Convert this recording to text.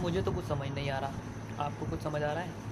मुझे तो कुछ समझ नहीं आ रहा। आपको कुछ समझ आ रहा है?